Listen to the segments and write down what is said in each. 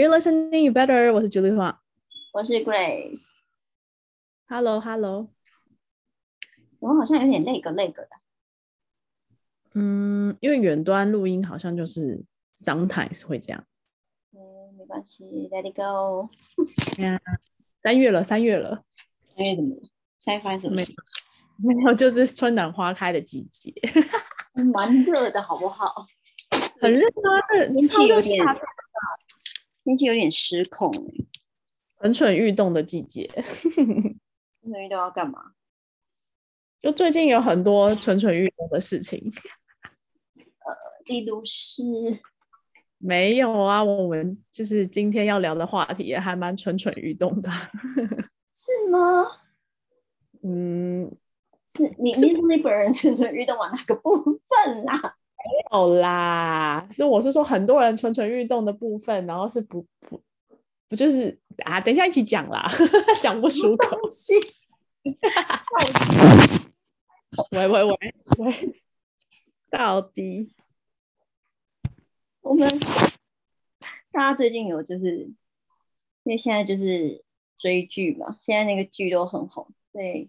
you listening better？我是 Julie 花。我是 Grace。Hello Hello。我好像有点那个那个的。嗯，因为远端录音好像就是 sometimes 会这样。嗯，没关系，Let it go。呀，三月了，三月了。三月怎么了？现在发生什么事？没有，就是春暖花开的季节。蛮热的好不好？很热啊，这天气有点天气有点失控哎。蠢蠢欲动的季节。蠢蠢欲动要干嘛？就最近有很多蠢蠢欲动的事情。呃，例如是 没有啊，我们就是今天要聊的话题也还蛮蠢蠢欲动的。是吗？嗯，是你你是你本人蠢蠢欲动往哪个部分啦？没有啦，是我是说很多人蠢蠢欲动的部分，然后是不不不就是啊？等一下一起讲啦，讲不出口。东西。喂喂喂喂，到底我们大家最近有就是，因为现在就是追剧嘛，现在那个剧都很红，所以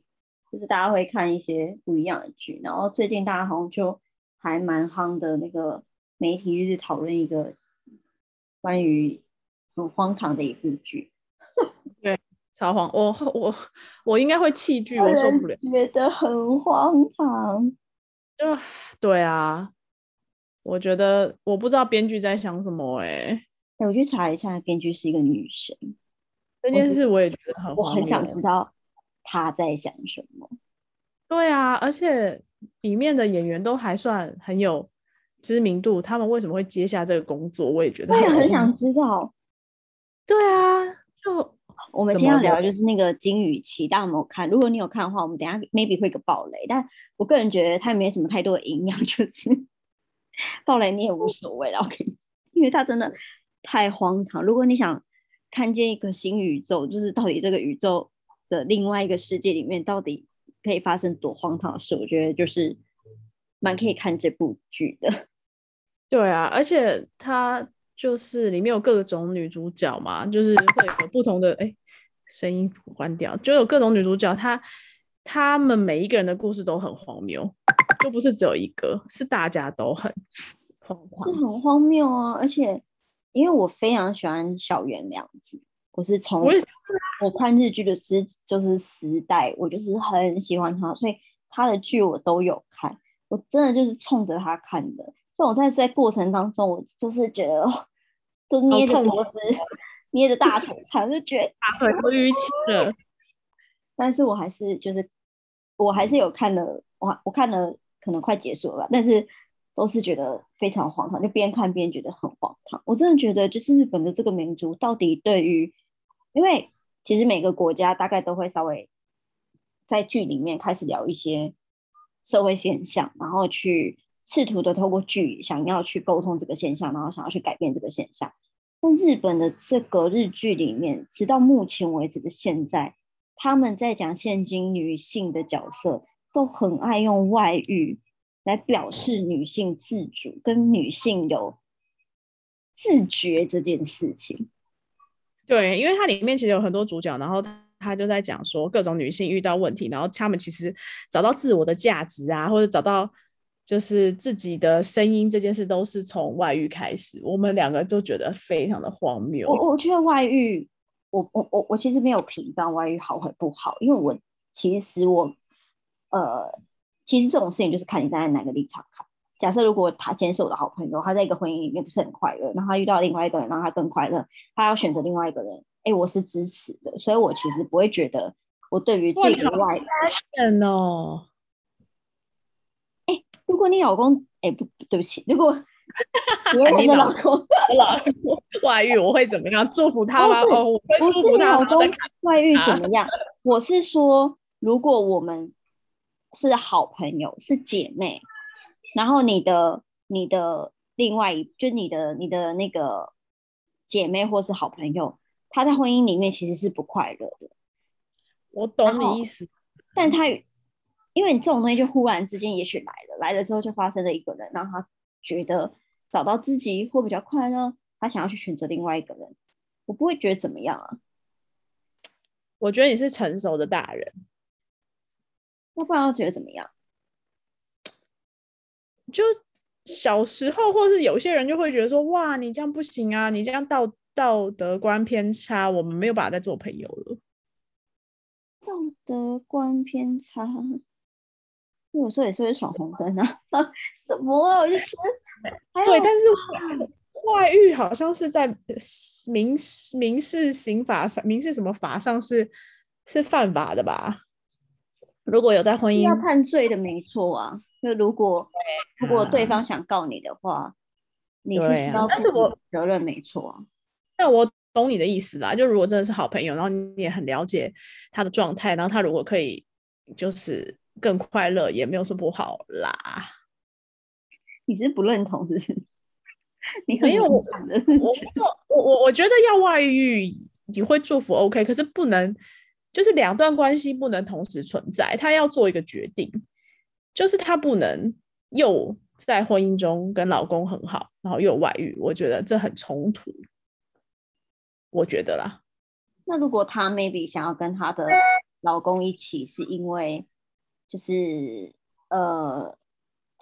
就是大家会看一些不一样的剧。然后最近大家好像就还蛮夯的那个媒体就是讨论一个关于很荒唐的一部剧，对超荒，我我我应该会弃剧，我受不了。觉得很荒唐。就对啊，我觉得我不知道编剧在想什么哎、哎，我去查一下，编剧是一个女生，这件事我也觉得很我很。想知道她在想什么。对啊，而且里面的演员都还算很有知名度，他们为什么会接下这个工作，我也觉得我也很很想知道。对啊，就我们今天要聊的就是那个金鱼期，大家有没有看？如果你有看的话，我们等下 maybe 会有个爆雷，但我个人觉得它没什么太多的营养，就是爆雷你也无所谓啦，我跟你，因为它真的太荒唐。如果你想看见一个新宇宙，就是到底这个宇宙的另外一个世界里面到底可以发生多荒唐的事，我觉得就是蛮可以看这部剧的。对啊，而且它就是里面有各种女主角嘛，就是会有不同的哎，声音关掉，就有各种女主角，她她们每一个人的故事都很荒谬，就不是只有一个，是大家都很荒是。很荒谬啊！而且因为我非常喜欢小圆良子，我是从我我看日剧的时就是时代，我就是很喜欢他，所以他的剧我都有看，我真的就是冲着他看的。所以我在在过程当中，我就是觉得哦，都捏着痛脖子、捏着大腿看，就觉得大腿都淤青了。但是我还是就是我还是有看了，我我看了可能快结束了吧，但是都是觉得非常荒唐，就边看边觉得很荒唐。我真的觉得就是日本的这个民族到底对于，因为其实每个国家大概都会稍微在剧里面开始聊一些社会现象，然后去试图的透过剧想要去沟通这个现象，然后想要去改变这个现象。但日本的这个日剧里面，直到目前为止的现在，他们在讲现今女性的角色，都很爱用外遇来表示女性自主跟女性有自觉这件事情。对，因为它里面其实有很多主角，然后他他就在讲说各种女性遇到问题，然后她们其实找到自我的价值啊，或者找到就是自己的声音这件事，都是从外遇开始。我们两个就觉得非常的荒谬。我我觉得外遇，我我我我其实没有评断外遇好或不好，因为我其实我呃，其实这种事情就是看你站在哪个立场看。假设如果他今天是我的好朋友，他在一个婚姻里面不是很快乐，然后他遇到另外一个人，让他更快乐，他要选择另外一个人，哎，我是支持的，所以我其实不会觉得我对于这个外，天哦，哎，如果你老公，哎不对不起，如果 别人的老公外遇，我会怎么样？祝福他吗？不是哦，我会不是祝福他吗？你老公外遇怎么样？我是说，如果我们是好朋友，是姐妹，然后你的你的另外一，就你的你的那个姐妹或是好朋友，她在婚姻里面其实是不快乐的，我懂你意思。但她因为你这种东西就忽然之间也许来了，来了之后就发生了一个人，让她觉得找到自己会比较快乐，她想要去选择另外一个人。我不会觉得怎么样啊。我觉得你是成熟的大人，要不然要觉得怎么样？就小时候或是有些人就会觉得说，哇，你这样不行啊，你这样道道德观偏差，我们没有办法再做朋友了。道德观偏差，有时候也是会闯红灯啊，什么啊？我就觉得，对，但是外遇好像是在民民事刑法上，民事什么法上是是犯法的吧？如果有在婚姻要判罪的，没错啊。就如果如果对方想告你的话，你是需要负责任，没错啊。那我懂你的意思啦，就如果真的是好朋友，然后你也很了解他的状态，然后他如果可以就是更快乐，也没有说不好啦。你是不认同是不是？你没有我我我我我觉得要外遇你会祝福 OK，可是不能就是两段关系不能同时存在，他要做一个决定，就是他不能又在婚姻中跟老公很好，然后又外遇，我觉得这很冲突。我觉得啦，那如果她 maybe 想要跟她的老公一起，是因为就是呃，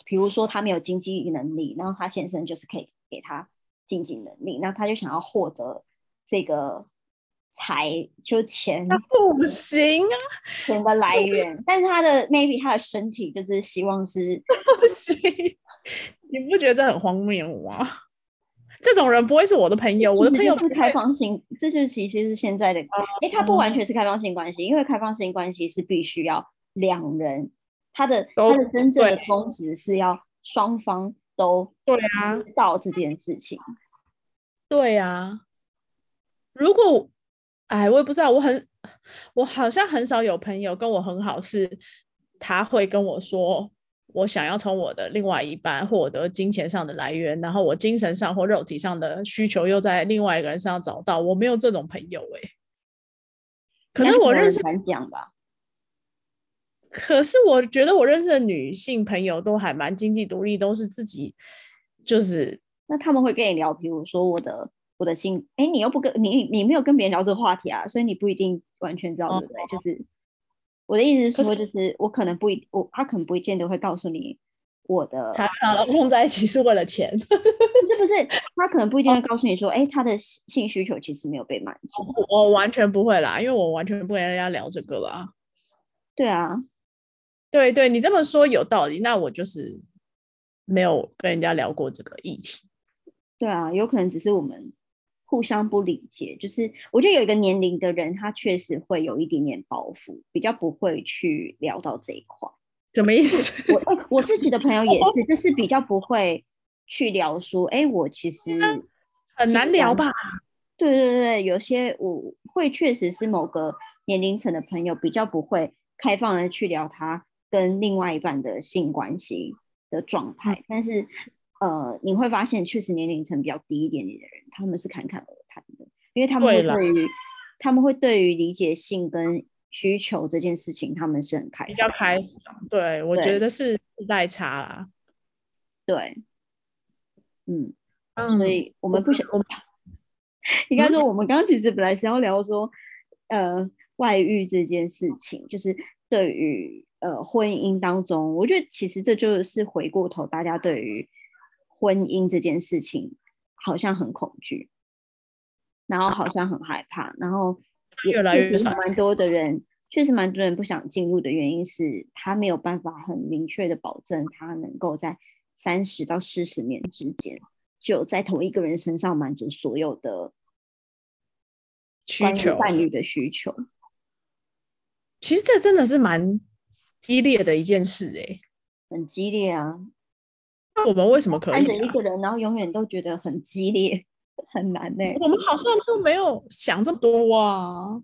比如说她没有经济能力，然后她先生就是可以给她经济能力，那她就想要获得这个财就钱，那不行啊，钱的来源，但是他的 maybe 他的身体就是希望是 不行，你不觉得这很荒谬吗？这种人不会是我的朋友，我的朋友是开放性，这就是其实是现在的，哎，他不完全是开放性关系，因为开放性关系是必须要两人，他的他的真正的宗旨是要双方都对啊。知道这件事情，对啊，如果，哎，我也不知道，我很，我好像很少有朋友跟我很好，是他会跟我说。我想要从我的另外一半获得金钱上的来源，然后我精神上或肉体上的需求又在另外一个人身上找到，我没有这种朋友哎。可能我认识难讲吧。可是我觉得我认识的女性朋友都还蛮经济独立，都是自己就是。那他们会跟你聊，比如说我的我的心，哎，你又不跟你你没有跟别人聊这个话题啊，所以你不一定完全知道对不对？就是。我的意思是说，就是我可能不一我他可能不一定都会告诉你我的。他跟老公在一起是为了钱。不是不是，他可能不一定会告诉你说，哎，他的性需求其实没有被满足。我完全不会啦，因为我完全不跟人家聊这个啦。对啊，对对，你这么说有道理，那我就是没有跟人家聊过这个议题。对啊，有可能只是我们。互相不理解，就是我觉得有一个年龄的人，他确实会有一点点包袱，比较不会去聊到这一块。什么意思？我我自己的朋友也是，就是比较不会去聊说，哎，我其实 很难聊吧？对对对，有些我会确实是某个年龄层的朋友比较不会开放的去聊他跟另外一半的性关系的状态，但是。呃，你会发现确实年龄层比较低一点点的人，他们是侃侃而谈的，因为他们会对于他们会对于理解性跟需求这件事情，他们是很开比较开放。对，我觉得是时代差啦。对，嗯，所以我们不想，我们应该说我们刚刚其实本来是要聊说，呃，外遇这件事情，就是对于呃婚姻当中，我觉得其实这就是回过头大家对于。婚姻这件事情好像很恐惧，然后好像很害怕，然后也确实蛮多的人，确实蛮多人不想进入的原因是他没有办法很明确的保证他能够在三十到四十年之间就在同一个人身上满足所有的需求伴侣的需求。其实这真的是蛮激烈的一件事哎，很激烈啊。我们为什么可以看着一个人，然后永远都觉得很激烈，很难呢？我们好像就没有想这么多啊，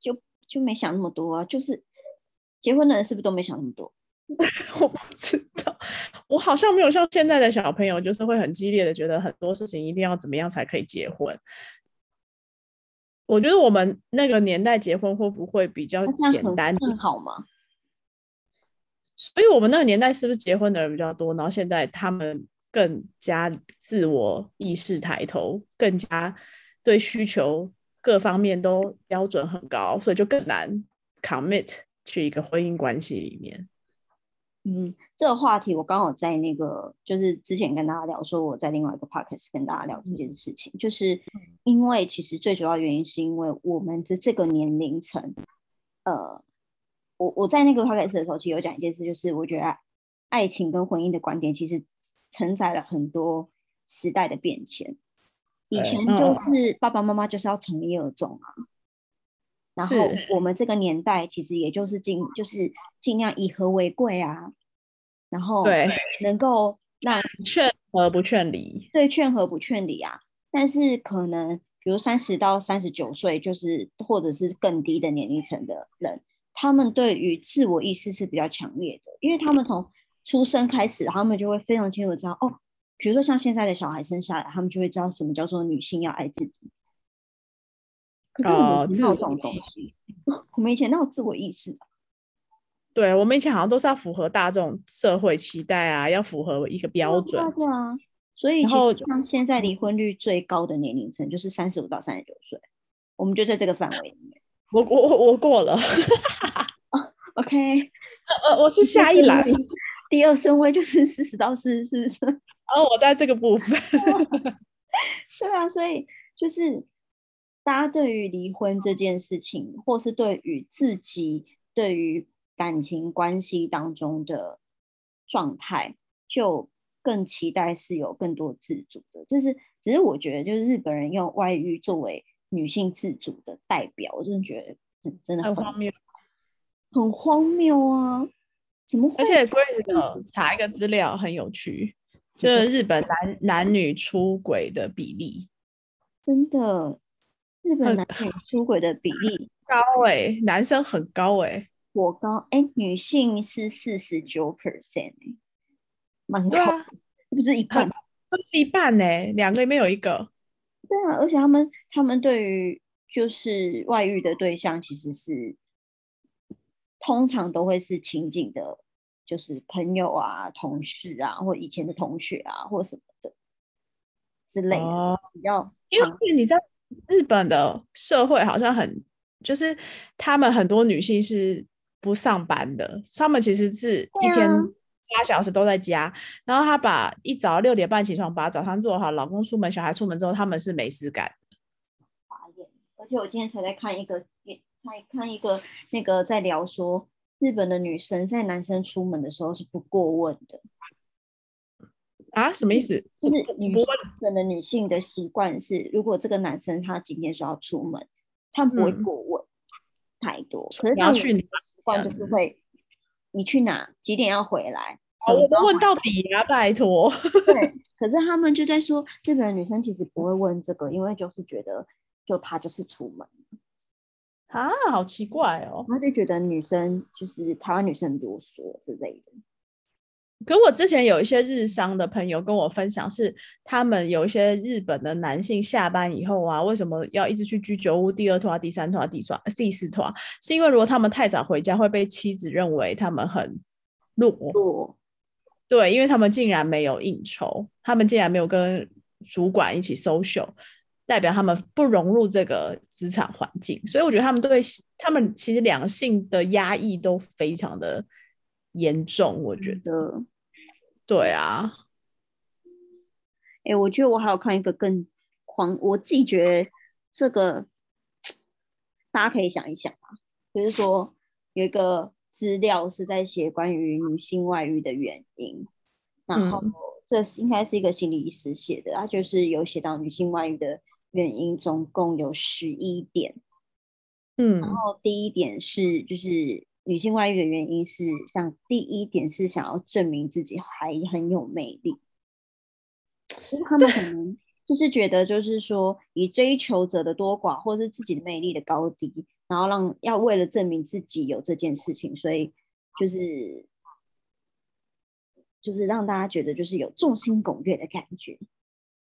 就就没想那么多啊，就是结婚的人是不是都没想那么多？我不知道，我好像没有像现在的小朋友，就是会很激烈的觉得很多事情一定要怎么样才可以结婚。我觉得我们那个年代结婚会不会比较简单？更好吗？所以我们那个年代是不是结婚的人比较多？然后现在他们更加自我意识抬头，更加对需求各方面都标准很高，所以就更难 commit 去一个婚姻关系里面。嗯，这个话题我刚好在那个就是之前跟大家聊说，我在另外一个 podcast 跟大家聊这件事情，就是因为其实最主要原因是因为我们的这个年龄层，呃，我我在那个 podcast 的时候其实有讲一件事，就是我觉得爱情跟婚姻的观点其实承载了很多时代的变迁。以前就是爸爸妈妈就是要从一而终啊，然后我们这个年代其实也就是尽就是尽量以和为贵啊，然后对能够让 劝和不劝离，对劝和不劝离啊，但是可能比如三十到三十九岁就是或者是更低的年龄层的人，他们对于自我意识是比较强烈的，因为他们从出生开始，他们就会非常清楚知道哦。比如说像现在的小孩生下来，他们就会知道什么叫做女性要爱自己。可是我们以前有这种东西，我们以前哪有自我意识？对，我们以前好像都是要符合大众社会期待啊，要符合一个标准。对啊，所以其实像现在离婚率最高的年龄层就是三十五到三十九岁，我们就在这个范围里面。我我我过了。OK，呃，我是下一栏。第二顺位就是四十到四十四岁，然后我在这个部分。对啊，所以就是大家对于离婚这件事情，或是对于自己对于感情关系当中的状态，就更期待是有更多自主的。就是只是我觉得，就是日本人用外遇作为女性自主的代表，我真的觉得很真的很荒谬，很荒谬啊！怎么？而且 Grace 查一个资料很有趣，就是日本男男女出轨的比例，真的，日本男女出轨的比例高哎，男生很高哎，我高哎，女性是四十九 percent 哎，蛮高，不是一半，不是一半哎，两个里面有一个，对啊，而且他们他们对于就是外遇的对象其实是。通常都会是亲近的，就是朋友啊、同事啊，或以前的同学啊，或什么的之类的。比较，因为你在日本的社会好像很，就是他们很多女性是不上班的，他们其实是一天八小时都在家，然后她把一早六点半起床，把早餐做好，老公出门，小孩出门之后，他们是没事干。而且我今天才在看一个。来看一个那个在聊说，日本的女生在男生出门的时候是不过问的啊？什么意思？就是女本的女性的习惯是，如果这个男生他今天是要出门，他不会过问太多。可是他去习惯就是会，你去哪？几点要回来？我都问到底啊，拜托。对，可是他们就在说，日本的女生其实不会问这个，因为就是觉得，就她就是出门。啊，好奇怪哦！他就觉得女生就是台湾女生很啰嗦之类的。可我之前有一些日商的朋友跟我分享，是他们有一些日本的男性下班以后啊，为什么要一直去居酒屋？第二团、第三团、第四第四团，是因为如果他们太早回家，会被妻子认为他们很弱。对，因为他们竟然没有应酬，他们竟然没有跟主管一起 social。代表他们不融入这个职场环境，所以我觉得他们对他们其实两性的压抑都非常的严重。我觉得，对啊。哎，我觉得我还有看一个更狂，我自己觉得这个大家可以想一想啊，就是说有一个资料是在写关于女性外遇的原因，然后这应该是一个心理医师写的，他就是有写到女性外遇的。原因总共有十一点，嗯，然后第一点是就是女性外遇的原因是像第一点是想要证明自己还很有魅力，就是他们可能 就是觉得就是说以追求者的多寡或者是自己的魅力的高低，然后让要为了证明自己有这件事情，所以就是就是让大家觉得就是有众星拱月的感觉。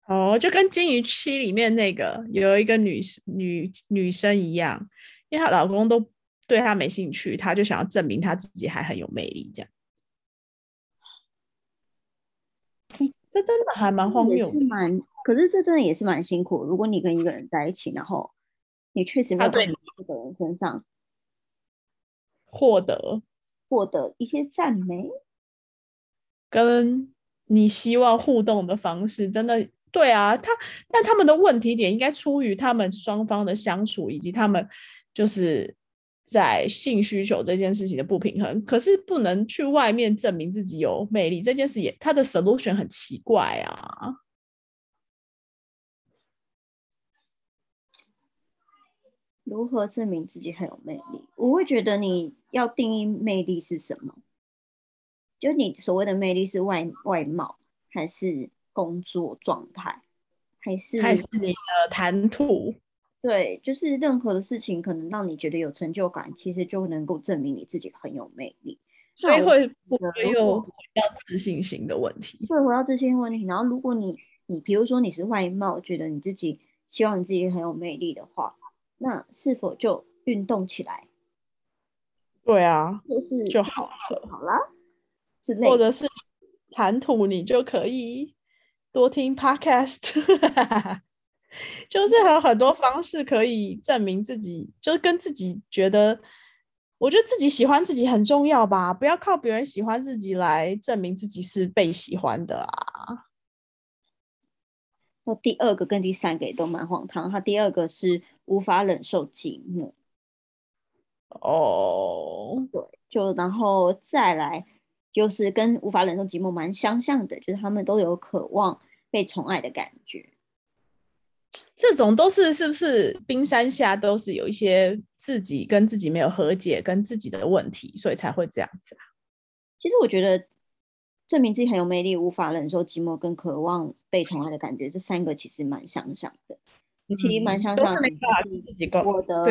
哦，就跟《金鱼期》里面那个有一个女女女生一样，因为她老公都对他没兴趣，他就想要证明他自己还很有魅力，这样。这真的还蛮荒谬，是蛮可是这真的也是蛮辛苦。如果你跟一个人在一起，然后你确实没有他对从这个人身上获得获得一些赞美，跟你希望互动的方式，真的对啊，他但他们的问题点应该出于他们双方的相处，以及他们就是在性需求这件事情的不平衡。可是不能去外面证明自己有魅力，这件事也他的 solution 很奇怪啊。如何证明自己很有魅力？我会觉得你要定义魅力是什么，就你所谓的魅力是外外貌，还是工作状态，还是还是你的谈吐，对，就是任何的事情可能让你觉得有成就感，其实就能够证明你自己很有魅力。所以会不会又如果回到自信心的问题？对，回到这些问题，然后如果你你比如说你是外貌，觉得你自己希望你自己很有魅力的话，那是否就运动起来，对啊，就是就好了。好啦之类的？或者是谈吐，你就可以多听 podcast，就是还有很多方式可以证明自己，就是跟自己觉得，我觉得自己喜欢自己很重要吧，不要靠别人喜欢自己来证明自己是被喜欢的啊。那第二个跟第三个也都蛮荒唐，他第二个是无法忍受寂寞，哦，对，就然后再来就是跟无法忍受寂寞蛮相像的，就是他们都有渴望被宠爱的感觉。这种都是是不是冰山下都是有一些自己跟自己没有和解，跟自己的问题，所以才会这样子啊？其实我觉得证明自己很有魅力，无法忍受寂寞跟渴望被宠爱的感觉，这三个其实蛮相像的。其实蛮相像的，是没办法自己沟我的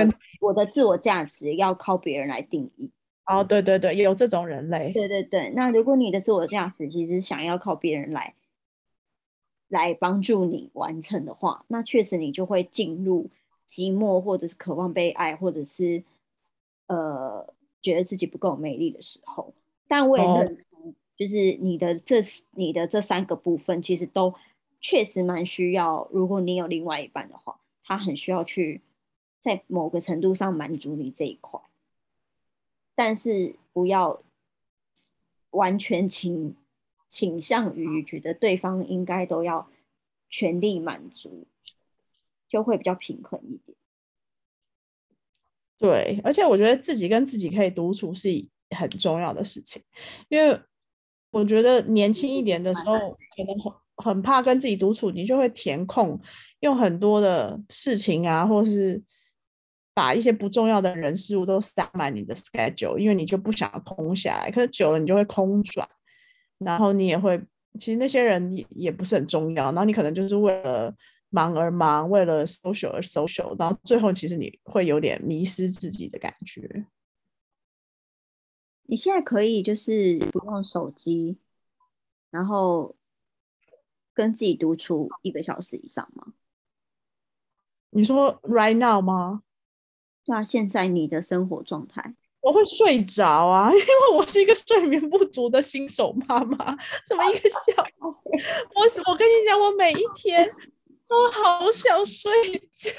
我的自我价值要靠别人来定义。哦，对对对，有这种人类。对对对，那如果你的自我价值其实想要靠别人来来帮助你完成的话，那确实你就会进入寂寞，或者是渴望被爱，或者是呃觉得自己不够美丽的时候。但我也哦认同，就是你的这你的这三个部分，其实都确实蛮需要。如果你有另外一半的话，他很需要去在某个程度上满足你这一块。但是不要完全倾倾向于觉得对方应该都要全力满足，就会比较平衡一点。对，而且我觉得自己跟自己可以独处是很重要的事情，因为我觉得年轻一点的时候，可能很很怕跟自己独处，你就会填空，用很多的事情啊，或是把一些不重要的人事物都塞满你的 schedule，因为你就不想要空下来，可是久了你就会空转，然后你也会，其实那些人也也不是很重要，然后你可能就是为了忙而忙，为了 social 而 social，然后最后其实你会有点迷失自己的感觉。你现在可以就是不用手机，然后跟自己独处一个小时以上吗？你说 right now 吗？对啊，现在你的生活状态，我会睡着啊，因为我是一个睡眠不足的新手妈妈。什么一个小时？我我跟你讲，我每一天都好想睡觉。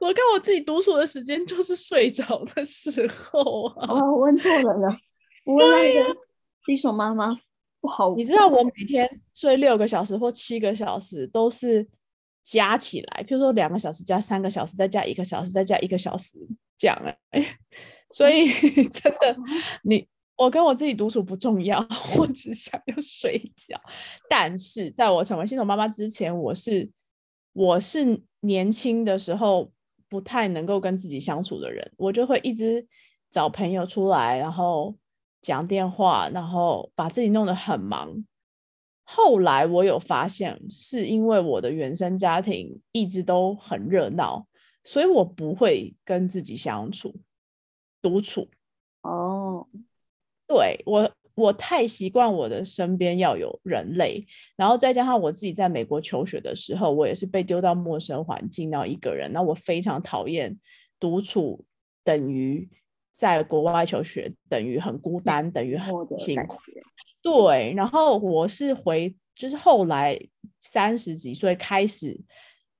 我跟我自己独处的时间就是睡着的时候啊。哦，我问错人了，我问那个新手妈妈，不好。你知道我每天睡六个小时或七个小时都是加起来，譬如说两个小时加三个小时，再加一个小时，再加一个小时这样哎、所以 真的你我跟我自己独处不重要，我只想要睡觉。但是在我成为新手妈妈之前，我是我是年轻的时候不太能够跟自己相处的人，我就会一直找朋友出来，然后讲电话，然后把自己弄得很忙。后来我有发现，是因为我的原生家庭一直都很热闹，所以我不会跟自己相处，独处。哦，对我，我太习惯我的身边要有人类，然后再加上我自己在美国求学的时候，我也是被丢到陌生环境，然后一个人，那我非常讨厌独处，等于在国外求学，等于很孤单，等于很辛苦。对，然后我是回，就是后来三十几岁开始，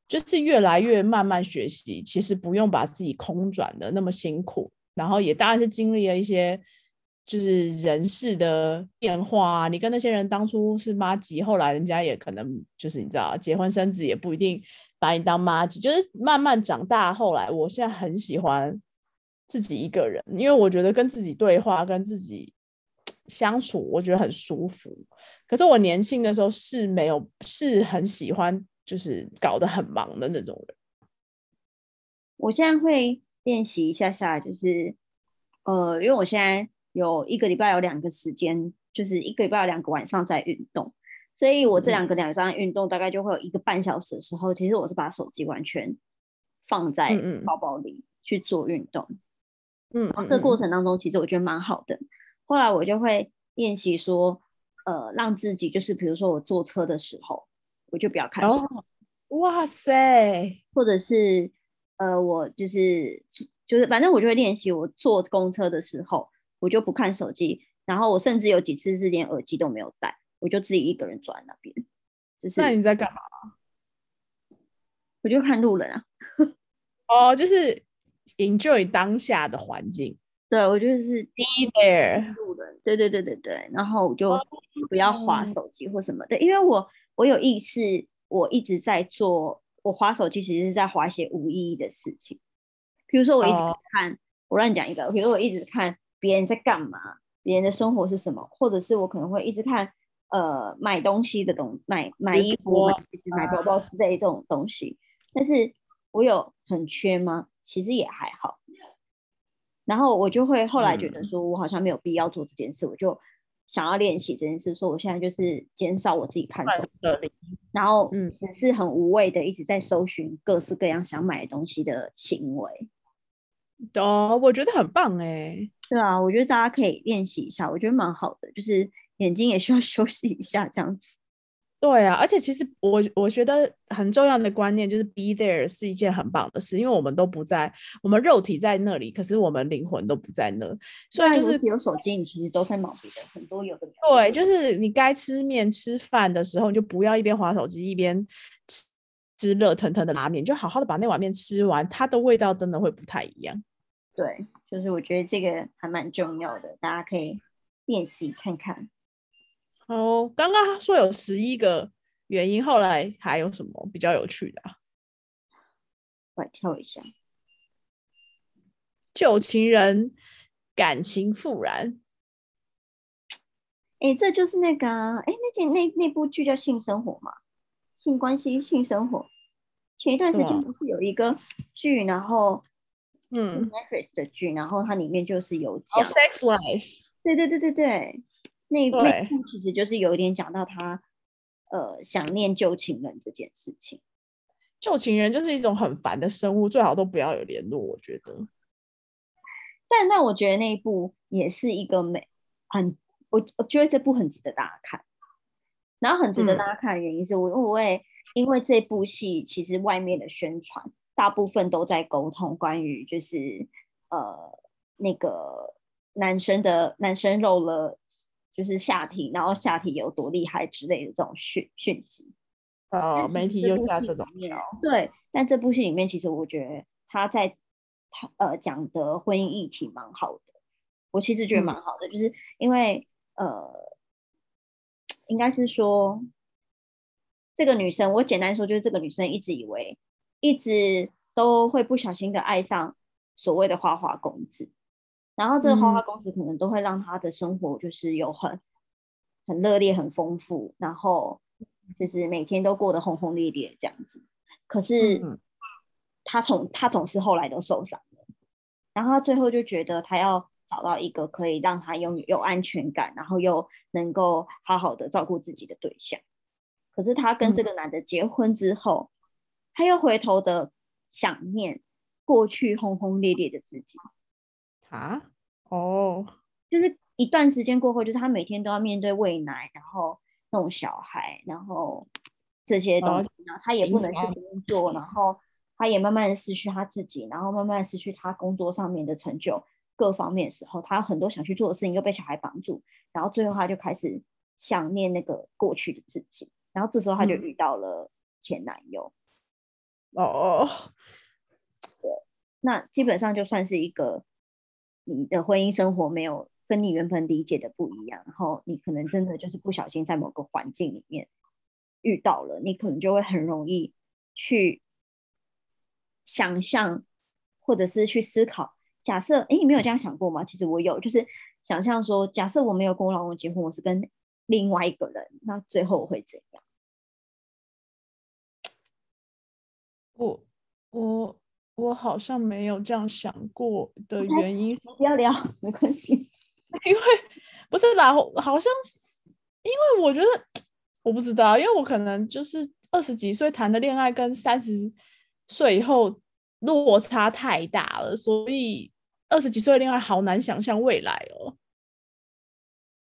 就是越来越慢慢学习，其实不用把自己空转的那么辛苦，然后也当然是经历了一些就是人事的变化啊。你跟那些人当初是妈吉，后来人家也可能就是你知道结婚生子也不一定把你当妈吉，就是慢慢长大。后来我现在很喜欢自己一个人，因为我觉得跟自己对话，跟自己。相处我觉得很舒服，可是我年轻的时候是没有是很喜欢，就是搞得很忙的那种人。我现在会练习一下下，就是呃，因为我现在有一个礼拜有两个时间，就是一个礼拜有两个晚上在运动，所以我这两个两张运动大概就会有一个半小时的时候，其实我是把手机完全放在包包里去做运动。嗯，然后这过程当中其实我觉得蛮好的。后来我就会练习说，呃，让自己就是比如说我坐车的时候，我就不要看手机。哇塞！或者是呃，我就是就是反正我就会练习，我坐公车的时候，我就不看手机。然后我甚至有几次是连耳机都没有戴，我就自己一个人坐在那边。就是。那你在干嘛？我就看路人啊。哦，就是 enjoy 当下的环境。对，我就是 be there，路人对对对对对，然后我就不要划手机或什么的，因为我我有意识，我一直在做，我划手机其实是在划一些无意义的事情，比如说我一直看，我乱讲一个，比如说我一直看别人在干嘛，别人的生活是什么，或者是我可能会一直看呃买东西的东买买衣服、买买包包之类这种东西，但是我有很缺吗？其实也还好。然后我就会后来觉得说，我好像没有必要做这件事，我就想要练习这件事，说我现在就是减少我自己看手机，然后嗯，只是很无谓的一直在搜寻各式各样想买的东西的行为。哦，我觉得很棒哎。对啊，我觉得大家可以练习一下，我觉得蛮好的，就是眼睛也需要 休息一下这样子。对啊，而且其实我我觉得很重要的观念就是 be there 是一件很棒的事，因为我们都不在，我们肉体在那里，可是我们灵魂都不在那。所以就是有手机，你其实都在忙别的，很多有的。对，就是你该吃面吃饭的时候，你就不要一边划手机一边吃吃热腾腾的拉面，就好好的把那碗面吃完，它的味道真的会不太一样。对，就是我觉得这个还蛮重要的，大家可以练习看看。哦，刚刚说有十一个原因，后来还有什么比较有趣的？我跳一下，旧情人感情复燃。哎，这就是那个，哎，那件那那部剧叫《性生活》嘛，性关系、性生活。前一段时间不是有一个剧，然后嗯，Netflix 的剧，然后它里面就是有讲 Sex Life。对对对对对。那那部其实就是有一点讲到他呃想念旧情人这件事情。旧情人就是一种很烦的生物，最好都不要有联络，我觉得。但那我觉得那一部也是一个美很，我我觉得这部很值得大家看。然后很值得大家看的原因是我因为因为这部戏其实外面的宣传大部分都在沟通关于就是呃那个男生的男生漏了。就是下体，然后下体有多厉害之类的这种讯讯息。哦，媒体又下这种。对，但这部戏里面其实我觉得他在他呃讲的婚姻议题蛮好的，我其实觉得蛮好的，就是因为呃，应该是说这个女生，我简单说就是这个女生一直以为，一直都会不小心的爱上所谓的花花公子。然后这个花花公子可能都会让他的生活就是有很很热烈、很丰富，然后就是每天都过得轰轰烈烈这样子。可是他从他总是后来都受伤了，然后他最后就觉得他要找到一个可以让他拥有有安全感，然后又能够好好的照顾自己的对象。可是他跟这个男的结婚之后，他又回头的想念过去轰轰烈烈的自己。啊？哦，就是一段时间过后，就是他每天都要面对喂奶，然后弄小孩，然后这些东西，然后他也不能去工作，然后他也慢慢的失去他自己，然后慢慢失去他工作上面的成就各方面的时候，他很多想去做的事情又被小孩绑住，然后最后他就开始想念那个过去的自己，然后这时候他就嗯。遇到了前男友，哦哦，那基本上就算是一个你的婚姻生活没有跟你原本理解的不一样，然后你可能真的就是不小心在某个环境里面遇到了，你可能就会很容易去想象或者是去思考。假设，哎，你没有这样想过吗？其实我有，就是想象说，假设我没有跟我老公结婚，我是跟另外一个人，那最后我会怎样？我我我好像没有这样想过 的原因，不要聊，没关系。因为不是啦，好像是因为我觉得我不知道，因为我可能就是二十几岁谈的恋爱跟三十岁以后落差太大了，所以二十几岁的恋爱好难想象未来哦。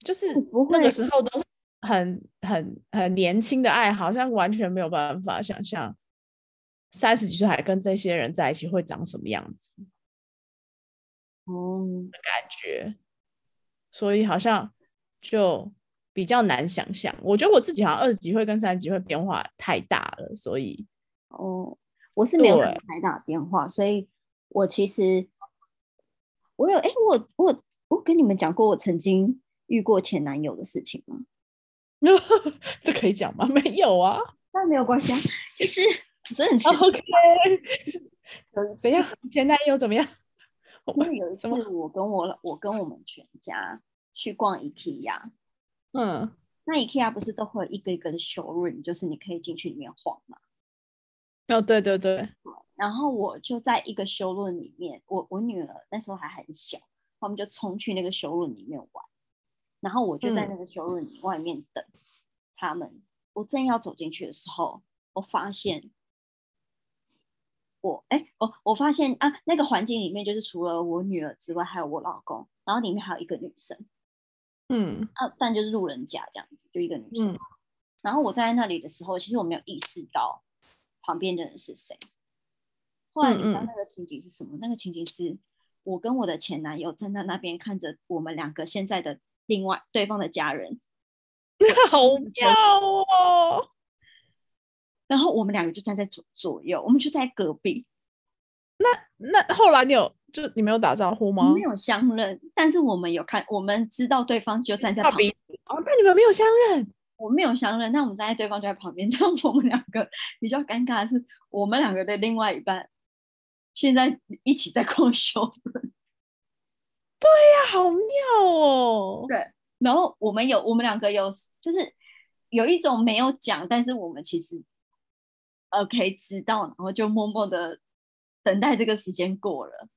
就是那个时候都是很很很年轻的爱，好像完全没有办法想象三十几岁还跟这些人在一起会长什么样子哦，的感觉，所以好像就比较难想象。我觉得我自己好像二十几岁跟三十几岁变化太大了，所以哦，我是没有什对么太大变化，所以我其实我有哎，我我我跟你们讲过我曾经遇过前男友的事情吗？这可以讲吗？没有啊。那没有关系啊，就是我真的很奇 OK，有一次怎样？前男友怎么样？我因为有一次？我跟我我跟我们全家去逛 IKEA，嗯那 IKEA 不是都会有一个一个的 showroom，就是你可以进去里面晃嘛。哦，对对对，然后我就在一个 showroom 里面，我我女儿那时候还很小，他们就冲去那个 showroom 里面玩，然后我就在嗯那个 showroom 外面等他们。我正要走进去的时候，我发现我哎我我发现啊那个环境里面就是除了我女儿之外，还有我老公，然后里面还有一个女生嗯啊，但就是路人甲这样子，就一个女生。嗯然后我站在那里的时候，其实我没有意识到旁边的人是谁。后来你知道那个情景是什么？那个情景是我跟我的前男友站在那边看着我们两个现在的另外对方的家人，好妙哦。然后我们两个就站在左左右，我们就在隔壁，那那后来你有就你没有打招呼吗没？有相认，但是我们有看，我们知道对方就站在旁边，哦，那你们没有相认？我们没有相认，那我们站在对方就在旁边，但我们两个比较尴尬的是，我们两个的另外一半现在一起在逛 秀。对呀，好妙哦。对，然后我们有，我们两个有，就是有一种没有讲，但是我们其实呃可以知道，然后就默默的等待这个时间过了。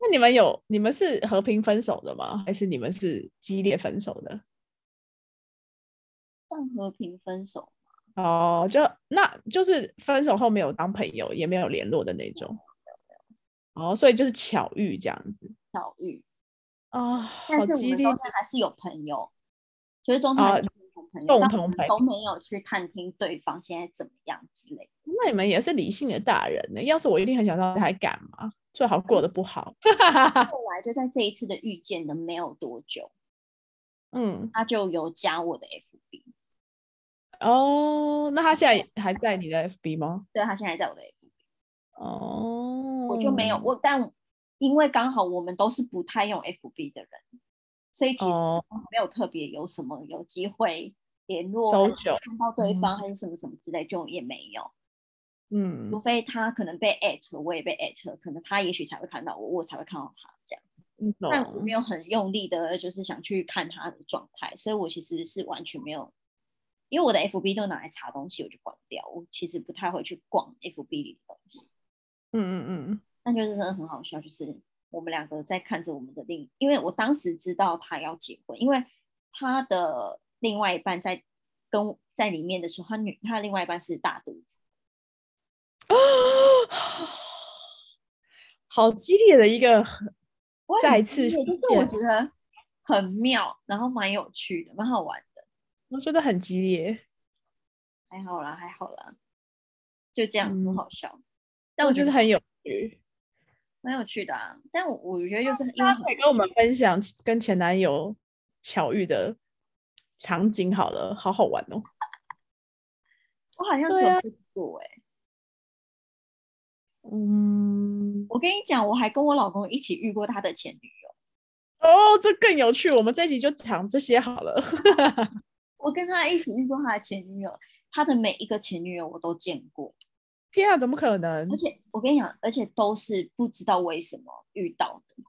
那你们有你们是和平分手的吗？还是你们是激烈分手的？算和平分手，哦，就那就是分手后没有当朋友，也没有联络的那种。哦，所以就是巧遇这样子巧遇，啊，但是我们中间还是有朋友，就是中间共同朋友都没有去探听对方现在怎么样之类的。那你们也是理性的大人呢，要是我一定很想知道他还敢吗，最好过得不好。后来就在这一次的遇见的没有多久，嗯，他就有加我的 FB，哦，那他现在还在你的 FB 吗？对他现在在我的 FB。哦，我就没有我，但因为刚好我们都是不太用 FB 的人，所以其实哦没有特别有什么有机会联络，看到对方还是什么什么之类，就也没有。嗯除非他可能被 at，我也被 at，可能他也许才会看到我，我才会看到他这样。嗯，但我没有很用力的，就是想去看他的状态，所以我其实是完全没有，因为我的 FB 都拿来查东西，我就关掉。我其实不太会去逛 FB 里的东西。嗯嗯嗯，那就是真的很好笑，就是我们两个在看着我们的另，因为我当时知道他要结婚，因为他的另外一半在跟在里面的时候，他女他的另外一半是大肚子，啊，好激烈的一个再次很激烈就是我觉得很妙，然后蛮有趣的，蛮好玩的，我觉得很激烈。还好啦，还好啦，就这样，很嗯好笑。但我觉得很有趣。蛮有趣的啊，但我我觉得就是因为大家可以跟我们分享跟前男友巧遇的场景好了，好好玩哦。我好像只有遇过哎。嗯，我跟你讲，我还跟我老公一起遇过他的前女友。哦，这更有趣，我们这集就讲这些好了。我跟他一起遇过他的前女友，他的每一个前女友我都见过。天啊，怎么可能？而且我跟你讲，而且都是不知道为什么遇到的。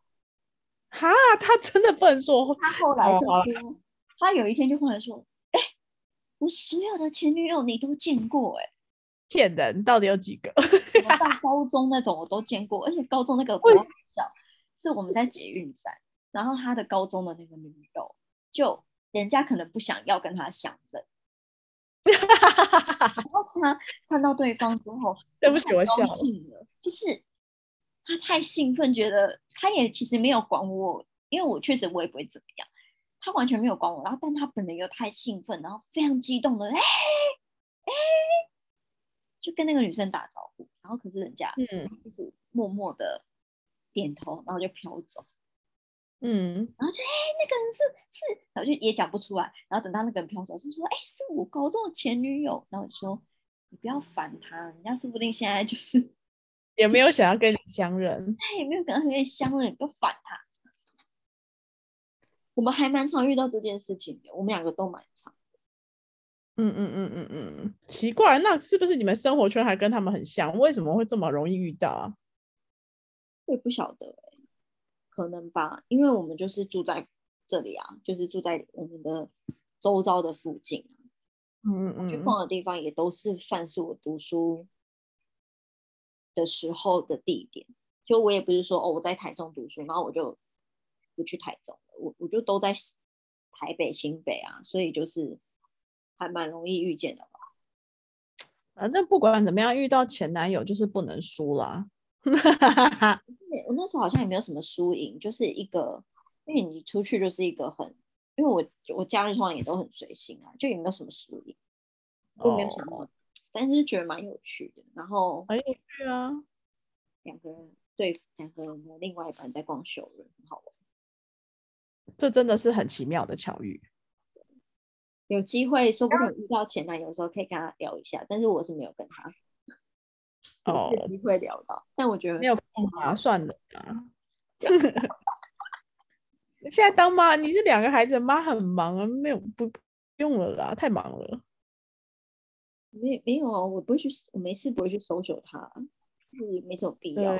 哈，他真的不能说。他后来就说，他有一天就忽然说，哎，我所有的前女友你都见过，哎。骗人，到底有几个？到高中那种我都见过，而且高中那个国小，是我们在捷运站，然后他的高中的那个女友，就人家可能不想要跟他相认，然后他看到对方之后，对不起，我笑了，就是他太兴奋，觉得他也其实没有管我，因为我确实我也不会怎么样，他完全没有管我，然后但他本人又太兴奋，然后非常激动的，哎哎。就跟那个女生打招呼，然后可是人家嗯，就是默默的点头，然后就飘走，嗯，然后就哎那个人是是，然后就也讲不出来，然后等到那个人飘走，就说哎是我高中的前女友，然后就说你不要烦他，人家说不定现在就是 也没有想要跟你相认，他 也没有可能跟你相认，你不要烦他。我们还蛮常遇到这件事情的，我们两个都蛮常。嗯嗯嗯嗯嗯，奇怪，那是不是你们生活圈还跟他们很像？为什么会这么容易遇到啊？我也不晓得哎，可能吧，因为我们就是住在这里啊，就是住在我们的周遭的附近嗯嗯嗯，去逛的地方也都是算是我读书的时候的地点。就我也不是说哦我在台中读书，然后我就不去台中了，我我就都在台北、新北啊，所以就是。还蛮容易遇见的吧，反正不管怎么样，遇到前男友就是不能输啦。我那时候好像也没有什么输赢，就是一个，因为你出去就是一个很，因为我我假日通常也都很随性啊，就也没有什么输赢，我没有想过，但是觉得蛮有趣的。然后很有趣啊，两个人对两个人的另外一半在逛秀人，很好玩。这真的是很奇妙的巧遇。有机会说不定遇到前男友的时候可以跟他聊一下，但是我是没有跟他有这个机会聊到，但我觉得没有空啊，算了啊。现在当妈，你是两个孩子的妈，很忙啊，没有不用了啦，太忙了。没没有啊，我不会去，我没事不会去搜索他，是没什么必要。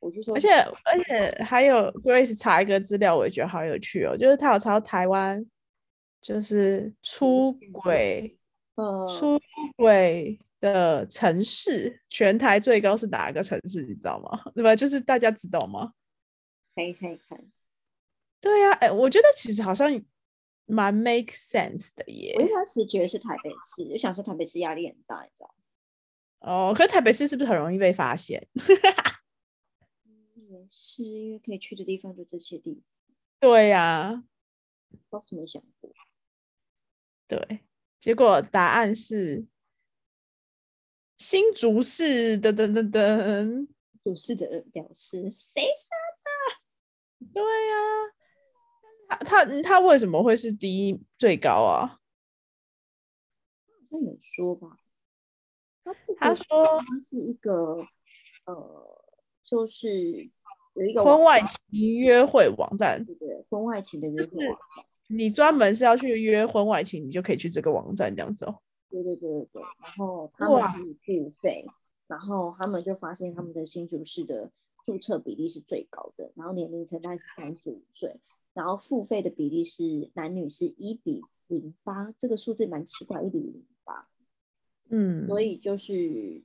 我就说，而且而且还有 Grace 查一个资料，我也觉得好有趣哦，就是他有查到台湾。就是出轨，呃，出轨的城市，全台最高是哪个城市？你知道吗？对吧？就是大家知道吗？可以可以看。对呀，哎，我觉得其实好像蛮 make sense 的耶。我一开始觉得是台北市，就想说台北市压力很大，你知道哦，可是台北市是不是很容易被发现？也是，因为可以去的地方就这些地方。对呀。倒是没想过。对，结果答案是新竹市的等等等，主事的人表示谁杀的？对呀，他他他为什么会是第一最高啊？好像有说吧，他他说他是一个呃，就是有一个婚外情约会网站，对对，婚外情的约会网站。你专门是要去约婚外情，你就可以去这个网站这样子哦。对对对对对，然后他们可以付费，然后他们就发现他们的新主事的注册比例是最高的，然后年龄层大概是三十五岁，然后付费的比例是男女是一比零八，这个数字蛮奇怪，一比零八。嗯，所以就是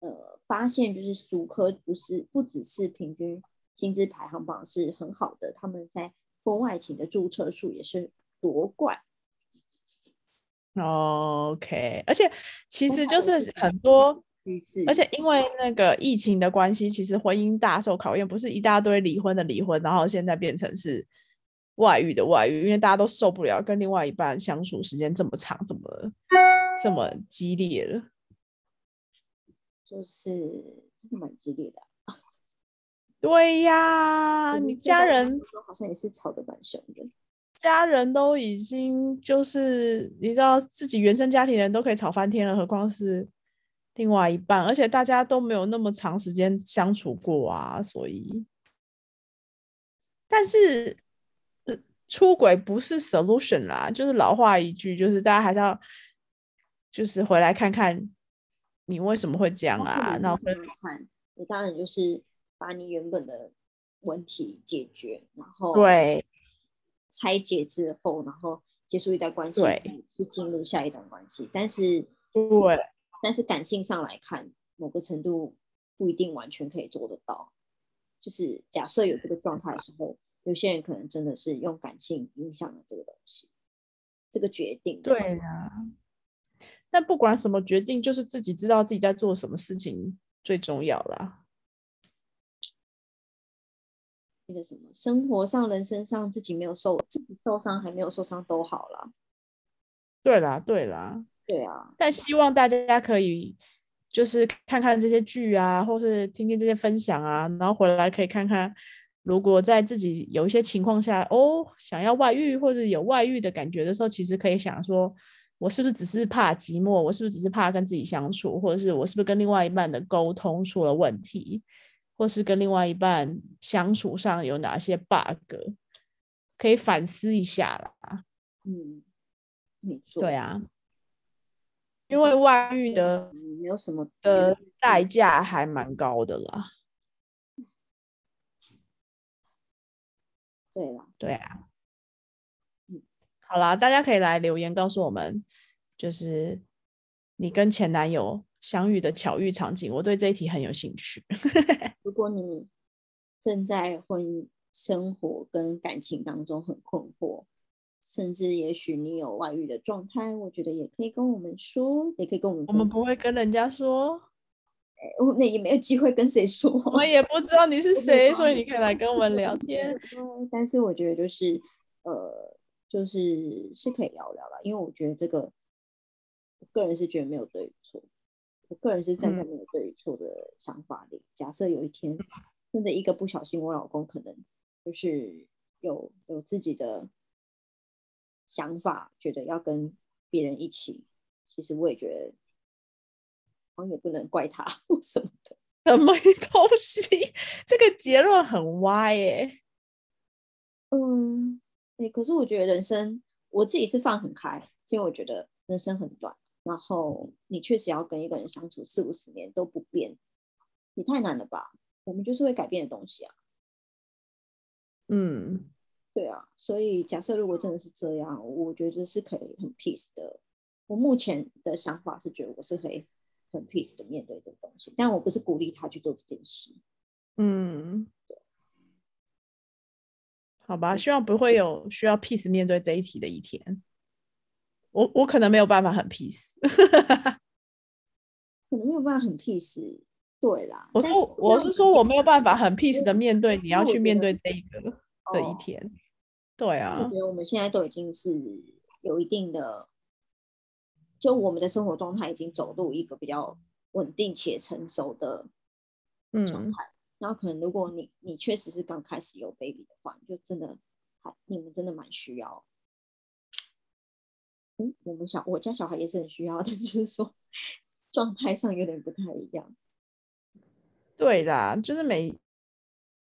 呃发现就是主科不是不只是平均薪资排行榜是很好的，他们在。婚外情的注册数也是夺冠，OK，而且其实就是很多，而且因为那个疫情的关系，其实婚姻大受考验，不是一大堆离婚的离婚，然后现在变成是外遇的外遇，因为大家都受不了跟另外一半相处时间这么长，这么这么激烈了，就是真的蛮激烈的。对呀，你家人好像也是吵得蛮凶的。家人都已经就是你知道自己原生家庭人都可以吵翻天了，何况是另外一半，而且大家都没有那么长时间相处过啊，所以，但是呃出轨不是 solution 啦，就是老话一句，就是大家还是要就是回来看看你为什么会这样啊，然后看，你当然就是把你原本的问题解决，然后对。拆解之后，然后结束一段关系，对，是进入下一段关系。但是，对，但是感性上来看，某个程度不一定完全可以做得到。就是假设有这个状态的时候，有些人可能真的是用感性影响了这个东西，这个决定。对啊。但不管什么决定，就是自己知道自己在做什么事情最重要啦。那个什么，生活上、人身上自己没有受，自己受伤还没有受伤都好了。对啦，对啦。对啊。但希望大家可以就是看看这些剧啊，或是听听这些分享啊，然后回来可以看看，如果在自己有一些情况下，哦，想要外遇或者有外遇的感觉的时候，其实可以想说，我是不是只是怕寂寞？我是不是只是怕跟自己相处？或者是我是不是跟另外一半的沟通出了问题？或是跟另外一半相处上有哪些 bug，可以反思一下啦。嗯，你说。对啊，因为外遇的没有什么的代价还蛮高的啦。对啦。对啊。嗯，好啦，大家可以来留言告诉我们，就是你跟前男友。相遇的巧遇场景，我对这一题很有兴趣。如果你正在婚姻生活跟感情当中很困惑，甚至也许你有外遇的状态，我觉得也可以跟我们说，也可以跟我们。我们不会跟人家说，我那也没有机会跟谁说。我也不知道你是谁，所以你可以来跟我们聊天。但是我觉得就是呃，就是是可以聊聊了，因为我觉得这个，我个人是觉得没有对与错。我个人是站在没有对与错的想法里。假设有一天真的一个不小心，我老公可能就是有有自己的想法，觉得要跟别人一起，其实我也觉得，好像也不能怪他 或什么的。什么东西？这个结论很歪耶。嗯，哎，可是我觉得人生，我自己是放很开，因为我觉得人生很短。然后你确实要跟一个人相处四五十年都不变，也太难了吧？我们就是会改变的东西啊。嗯，对啊，所以假设如果真的是这样，我觉得是可以很 peace 的。我目前的想法是觉得我是可以很 peace 的面对这个东西，但我不是鼓励他去做这件事。嗯，好吧，希望不会有需要 peace 面对这一题的一天。我我可能没有办法很 peace，可能没有办法很 peace，对啦。我说我是说我没有办法很 peace 的面对你要去面对这一个的一天，对啊。我觉得我们现在都已经是有一定的，就我们的生活状态已经走入一个比较稳定且成熟的状态。然后可能如果你你确实是刚开始有 baby 的话，就真的还你们真的蛮需要。嗯，我们小我家小孩也是很需要，但 就是说状态上有点不太一样。对啦，就是每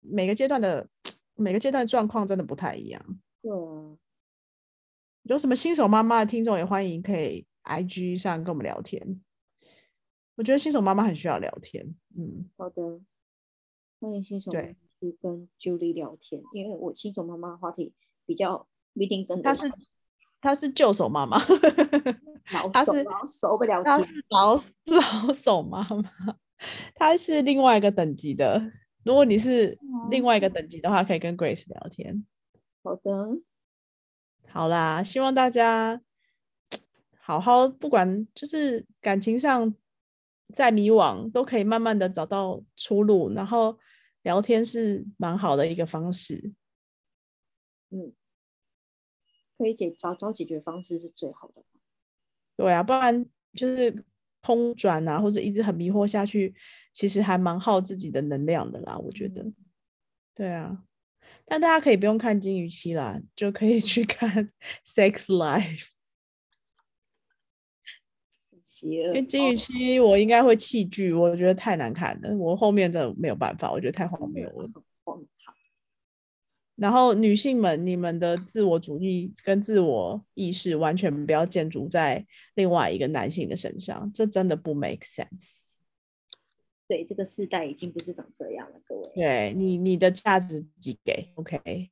每个阶段的每个阶段状况真的不太一样。对啊。有什么新手妈妈的听众也欢迎可以 I G 上跟我们聊天。我觉得新手妈妈很需要聊天。嗯。好的。欢迎新手妈妈去跟 Julie 聊天，因为我新手妈妈话题比较不一定跟但是。她是旧手妈妈，她是老手不了她是老老手妈妈，她是另外一个等级的。如果你是另外一个等级的话，可以跟 Grace 聊天。好的，好啦，希望大家好好，不管就是感情上再迷惘，都可以慢慢的找到出路。然后聊天是蛮好的一个方式。嗯。可以解找找解决方式是最好的。对啊，不然就是空转啊，或者一直很迷惑下去，其实还蛮耗自己的能量的啦，我觉得。对啊，但大家可以不用看金鱼期啦，就可以去看 Sex Life。因为金鱼期我应该会弃剧，我觉得太难看了，我后面真的没有办法，我觉得太荒谬了。然后女性们，你们的自我主义跟自我意识完全不要建筑在另外一个男性的身上，这真的不 make sense。对，这个时代已经不是长这样了，各位。对你，你的价值自己给，OK。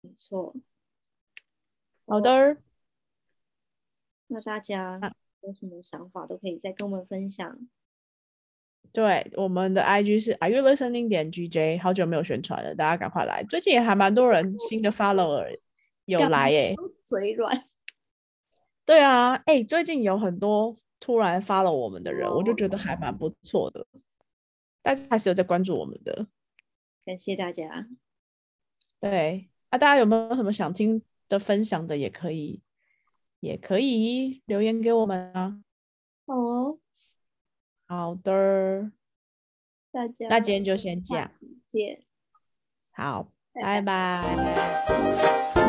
没错。好的。那大家有什么想法都可以再跟我们分享。对，我们的 IG 是 Are you listening 点 GJ，好久没有宣传了，大家赶快来。最近也还蛮多人新的 follower 有来诶。嘴软。对啊，哎，最近有很多突然 follow 我们的人，我就觉得还蛮不错的。大家还是有在关注我们的。感谢大家。对，啊，大家有没有什么想听的分享的，也可以，也可以留言给我们啊。好的，大家，那今天就先这样，见，好，拜。拜。